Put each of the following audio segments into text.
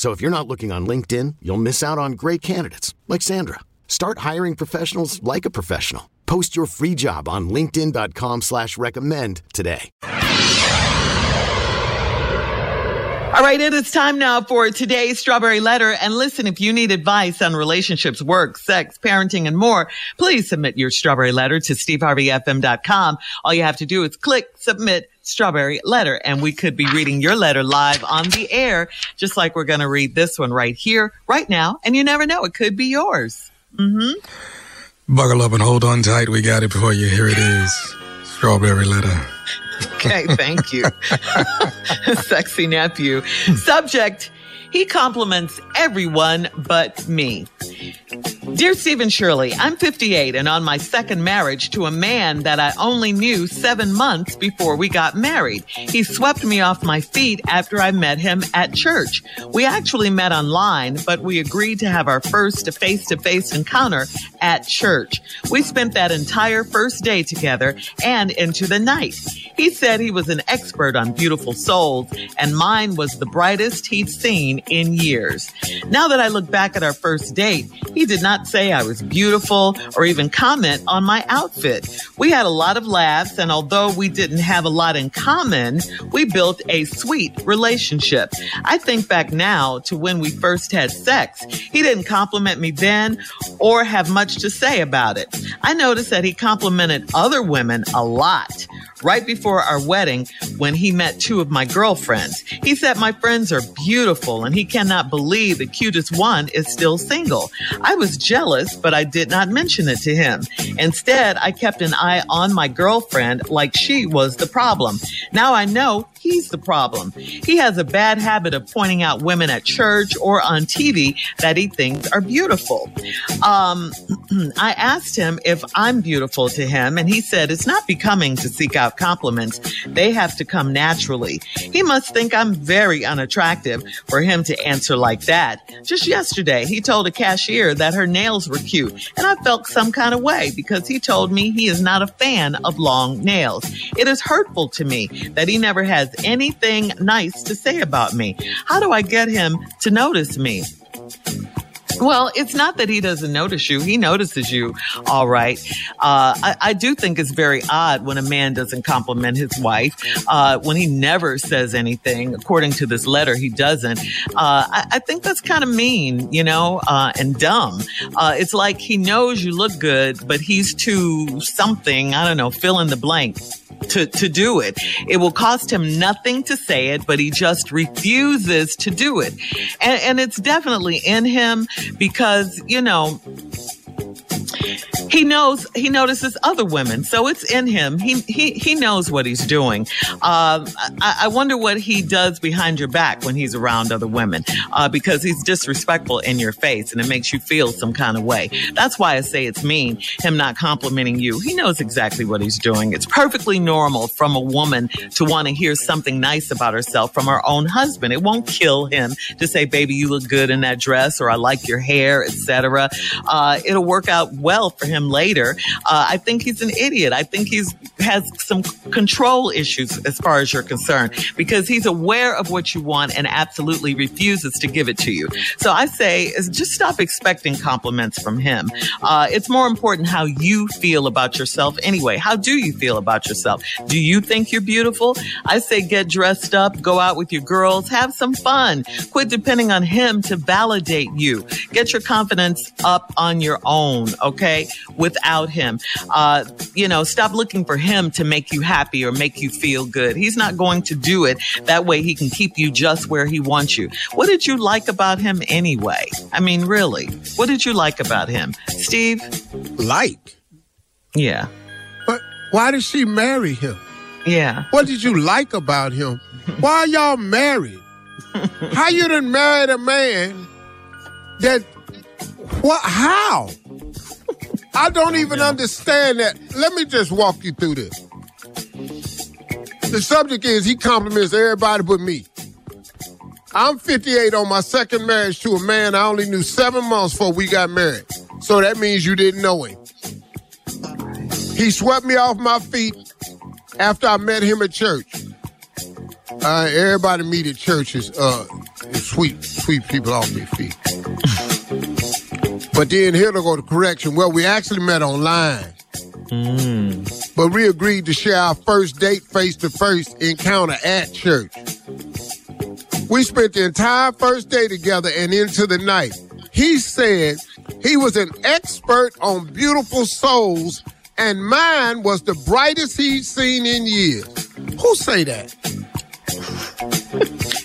So if you're not looking on LinkedIn, you'll miss out on great candidates like Sandra. Start hiring professionals like a professional. Post your free job on LinkedIn.com slash recommend today. All right, it is time now for today's Strawberry Letter. And listen, if you need advice on relationships, work, sex, parenting, and more, please submit your Strawberry Letter to steveharveyfm.com. All you have to do is click submit Strawberry Letter, and we could be reading your letter live on the air, just like we're going to read this one right here, right now. And you never know, it could be yours. Mm-hmm. Buckle up and hold on tight. We got it for you. Here it is. Strawberry Letter. Okay, thank you. Sexy nephew. Subject, he compliments everyone but me. Dear Stephen Shirley, I'm 58 and on my second marriage to a man that I only knew seven months before we got married. He swept me off my feet after I met him at church. We actually met online, but we agreed to have our first face to face encounter at church. We spent that entire first day together and into the night. He said he was an expert on beautiful souls and mine was the brightest he'd seen in years. Now that I look back at our first date, he did not say I was beautiful or even comment on my outfit. We had a lot of laughs, and although we didn't have a lot in common, we built a sweet relationship. I think back now to when we first had sex. He didn't compliment me then or have much to say about it. I noticed that he complimented other women a lot. Right before our wedding, when he met two of my girlfriends, he said my friends are beautiful and he cannot believe the cutest one is still single. I was jealous, but I did not mention it to him. Instead, I kept an eye on my girlfriend like she was the problem. Now I know he's the problem. He has a bad habit of pointing out women at church or on TV that he thinks are beautiful. Um, I asked him if I'm beautiful to him, and he said it's not becoming to seek out compliments. They have to come naturally. He must think I'm very unattractive for him to answer like that. Just yesterday, he told a cashier that her nails were cute, and I felt some kind of way because he told me he is not a fan of long nails. It is hurtful to me that he never has anything nice to say about me. How do I get him to notice me? Well, it's not that he doesn't notice you. He notices you, all right. Uh, I, I, do think it's very odd when a man doesn't compliment his wife, uh, when he never says anything. According to this letter, he doesn't. Uh, I, I, think that's kind of mean, you know, uh, and dumb. Uh, it's like he knows you look good, but he's too something, I don't know, fill in the blank to, to do it. It will cost him nothing to say it, but he just refuses to do it. And, and it's definitely in him because, you know, he knows he notices other women, so it's in him. He he he knows what he's doing. Uh, I, I, wonder what he does behind your back when he's around other women, uh, because he's disrespectful in your face, and it makes you feel some kind of way. That's why I say it's mean him not complimenting you. He knows exactly what he's doing. It's perfectly normal from a woman to want to hear something nice about herself from her own husband. It won't kill him to say, "Baby, you look good in that dress," or "I like your hair," etc. Uh, it'll work out well for him him later, uh, I think he's an idiot. I think he's has some control issues as far as you're concerned because he's aware of what you want and absolutely refuses to give it to you. So I say, just stop expecting compliments from him. Uh, it's more important how you feel about yourself anyway. How do you feel about yourself? Do you think you're beautiful? I say get dressed up, go out with your girls, have some fun. Quit depending on him to validate you. Get your confidence up on your own, okay? Without him. Uh, you know, stop looking for him to make you happy or make you feel good. He's not going to do it. That way he can keep you just where he wants you. What did you like about him anyway? I mean, really, what did you like about him? Steve? Like? Yeah. But why did she marry him? Yeah. What did you like about him? Why y'all married? How you done married a man that what how? I don't even understand that. Let me just walk you through this. The subject is he compliments everybody but me. I'm 58 on my second marriage to a man I only knew seven months before we got married. So that means you didn't know him. He swept me off my feet after I met him at church. Uh, everybody meet at church is uh, sweep sweep people off their feet. But then here to go to correction. Well, we actually met online. Mm. But we agreed to share our first date face to face encounter at church. We spent the entire first day together and into the night. He said he was an expert on beautiful souls and mine was the brightest he'd seen in years. Who say that?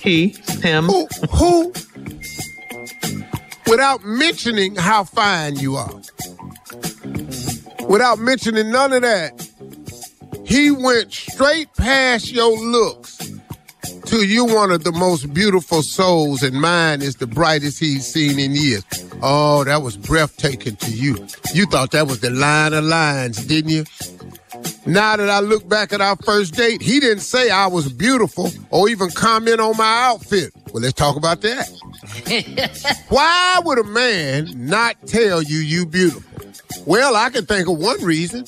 He, him. Who, who? Without mentioning how fine you are. Without mentioning none of that, he went straight past your looks to you one of the most beautiful souls, and mine is the brightest he's seen in years. Oh, that was breathtaking to you. You thought that was the line of lines, didn't you? Now that I look back at our first date, he didn't say I was beautiful or even comment on my outfit. Well, let's talk about that. Why would a man not tell you you beautiful? Well, I can think of one reason.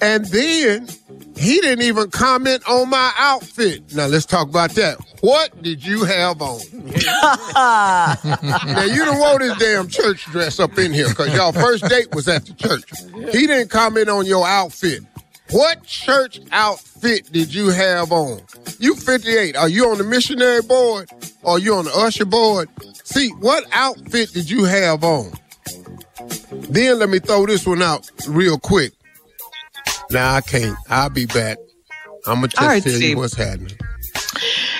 And then he didn't even comment on my outfit. Now let's talk about that. What did you have on? now you don't want this damn church dress up in here because y'all first date was at the church. He didn't comment on your outfit. What church outfit did you have on? You 58. Are you on the missionary board or you on the usher board? See, what outfit did you have on? Then let me throw this one out real quick. Now I can't. I'll be back. I'm gonna just right, tell Steve. you what's happening.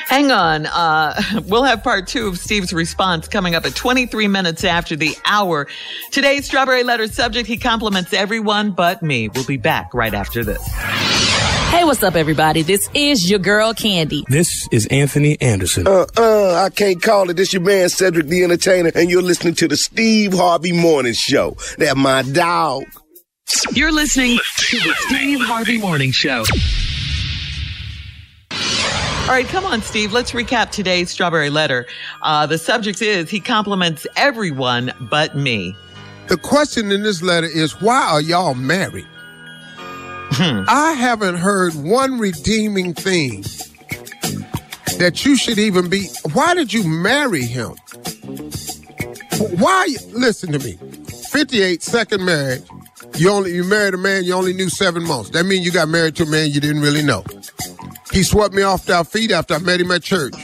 Hang on. Uh, we'll have part two of Steve's response coming up at 23 minutes after the hour. Today's Strawberry Letter subject, he compliments everyone but me. We'll be back right after this. Hey, what's up, everybody? This is your girl, Kandi. This is Anthony Anderson. Uh, uh, I can't call it. This your man, Cedric the Entertainer, and you're listening to the Steve Harvey Morning Show. That my dog. You're listening to the Steve Harvey Morning Show. All right, come on, Steve. Let's recap today's Strawberry Letter. Uh, the subject is he compliments everyone but me. The question in this letter is why are y'all married? I haven't heard one redeeming thing that you should even be. Why did you marry him? Why? Listen to me. 58, second marriage. You only you married a man you only knew seven months. That means you got married to a man you didn't really know. He swept me off our feet after I met him at church.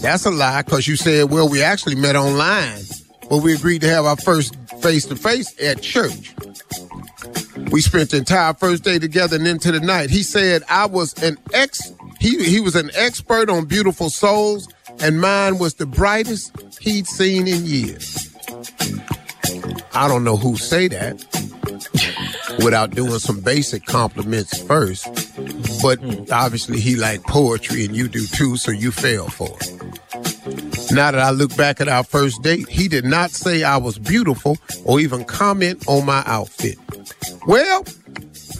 That's a lie because you said, well, we actually met online, but we agreed to have our first face to face at church. We spent the entire first day together and into the night. He said I was an ex he he was an expert on beautiful souls, and mine was the brightest he'd seen in years. I don't know who say that without doing some basic compliments first. But obviously he liked poetry and you do too, so you fell for it. Now that I look back at our first date, he did not say I was beautiful or even comment on my outfit. Well,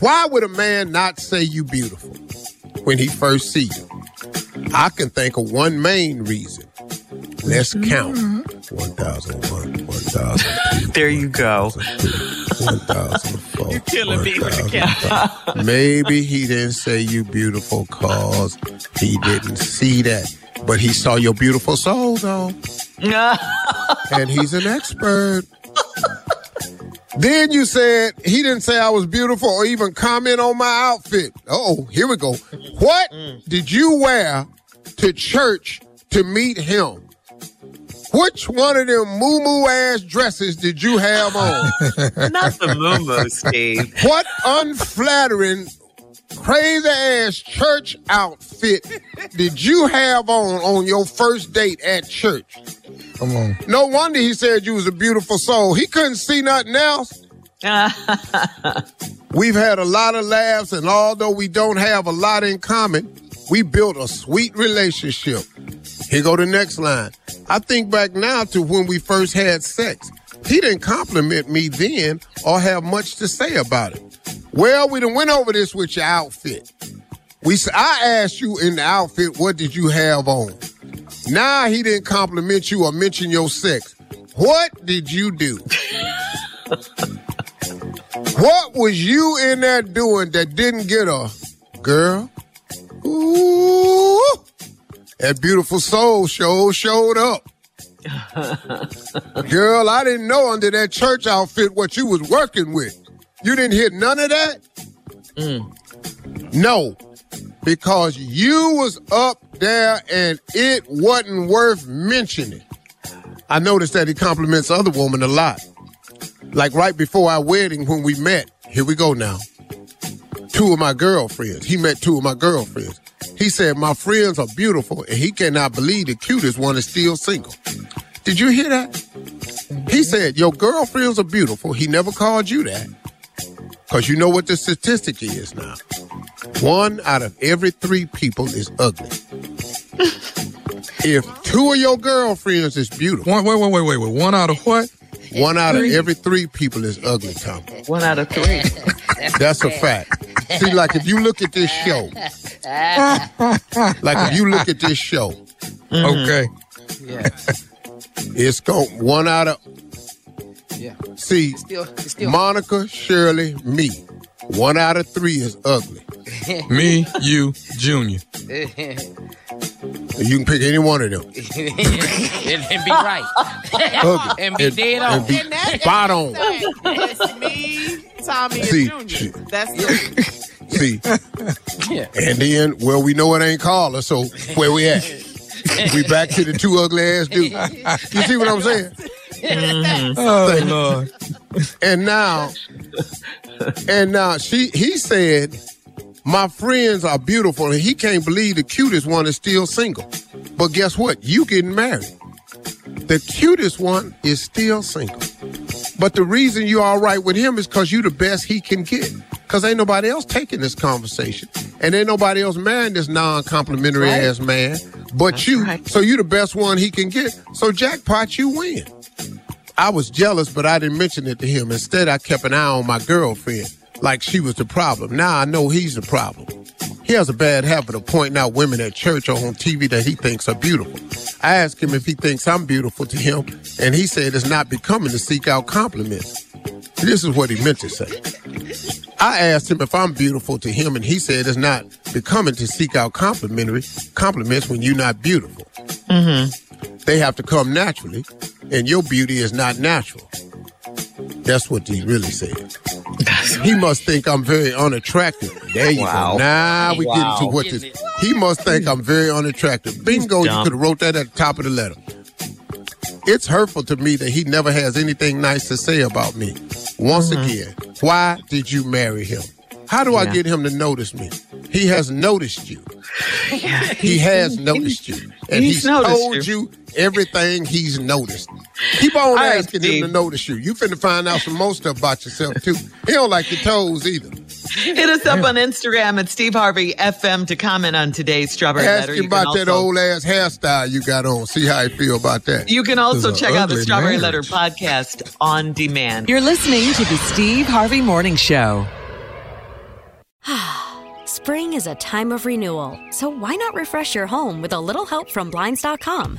why would a man not say you beautiful when he first see you? I can think of one main reason. Let's count. 1001, 1,000 There you go. 1,004. You're killing me with the. Maybe he didn't say you beautiful cause he didn't see that. But he saw your beautiful soul though. and he's an expert. then you said he didn't say I was beautiful or even comment on my outfit. Oh, here we go. What mm. did you wear to church to meet him? Which one of them moo moo ass dresses did you have on? Not the moo moo, Steve. What unflattering, crazy ass church outfit did you have on on your first date at church? Come on. No wonder he said you was a beautiful soul. He couldn't see nothing else. We've had a lot of laughs, and although we don't have a lot in common, we built a sweet relationship. Here go the next line. I think back now to when we first had sex. He didn't compliment me then or have much to say about it. Well, we done went over this with your outfit. We I asked you in the outfit, what did you have on? Now he didn't compliment you or mention your sex. What did you do? what was you in there doing that didn't get a girl? Ooh, that beautiful soul show showed up. Girl, I didn't know under that church outfit what you was working with. You didn't hear none of that? Mm. No, because you was up there and it wasn't worth mentioning. I noticed that he compliments other women a lot. Like right before our wedding when we met. Here we go now. Two of my girlfriends. He met two of my girlfriends. He said, My friends are beautiful, and he cannot believe the cutest one is still single. Did you hear that? He said, Your girlfriends are beautiful. He never called you that. Because you know what the statistic is now. One out of every three people is ugly. if two of your girlfriends is beautiful, One, wait, wait, wait, wait, wait. One out of what? one out of every three people is ugly, Tom. One out of three. That's a fact. See, like if you look at this show, like if you look at this show, mm-hmm. Okay. Yeah. it's going one out of. Yeah. See, Still, it's still. Monica, Shirley, me. One out of three is ugly. Me, you, Junior. You can pick any one of them. and, and be right. Ugly. And be dead on. and be spot on. It's me, Tommy, See, and Junior. That's the See, Yeah. and then well, we know it ain't Carla, so where we at? we back to the two ugly ass dudes. You see what I'm saying? Mm-hmm. Oh, Lord. And now, and now she he said, my friends are beautiful, and he can't believe the cutest one is still single. But guess what? You getting married. The cutest one is still single. But the reason you all right with him is because you the best he can get. Because ain't nobody else taking this conversation. And ain't nobody else marrying this non-complimentary ass man but you. right. So you the best one he can get. So jackpot, you win. I was jealous, but I didn't mention it to him. Instead, I kept an eye on my girlfriend like she was the problem. Now I know he's the problem. He has a bad habit of pointing out women at church or on TV that he thinks are beautiful. I asked him if he thinks I'm beautiful to him, and he said it's not becoming to seek out compliments. This is what he meant to say. I asked him if I'm beautiful to him, and he said it's not becoming to seek out complimentary compliments when you're not beautiful. Mm-hmm. They have to come naturally, and your beauty is not natural. That's what he really said. He must think I'm very unattractive. There you Wow. go. Now we get into what this. He must think I'm very unattractive. Bingo, you could have wrote that at the top of the letter. It's hurtful to me that he never has anything nice to say about me. Once mm-hmm. again, why did you marry him? How do I get him to notice me? He has noticed you. He has noticed you. And he's he's, noticed told you. you. everything he's noticed. Keep on right, asking Steve. him to notice you. You finna find out some more stuff about yourself too. He don't like your toes either. Hit us up on Instagram at Steve Harvey FM to comment on today's Strawberry Ask Letter. him You can about that old ass hairstyle you got on. See how he feel about that. You can also This is a check out the Strawberry marriage. Letter podcast on demand. You're listening to the Steve Harvey Morning Show. Spring is a time of renewal, so why not refresh your home with a little help from Blinds.com?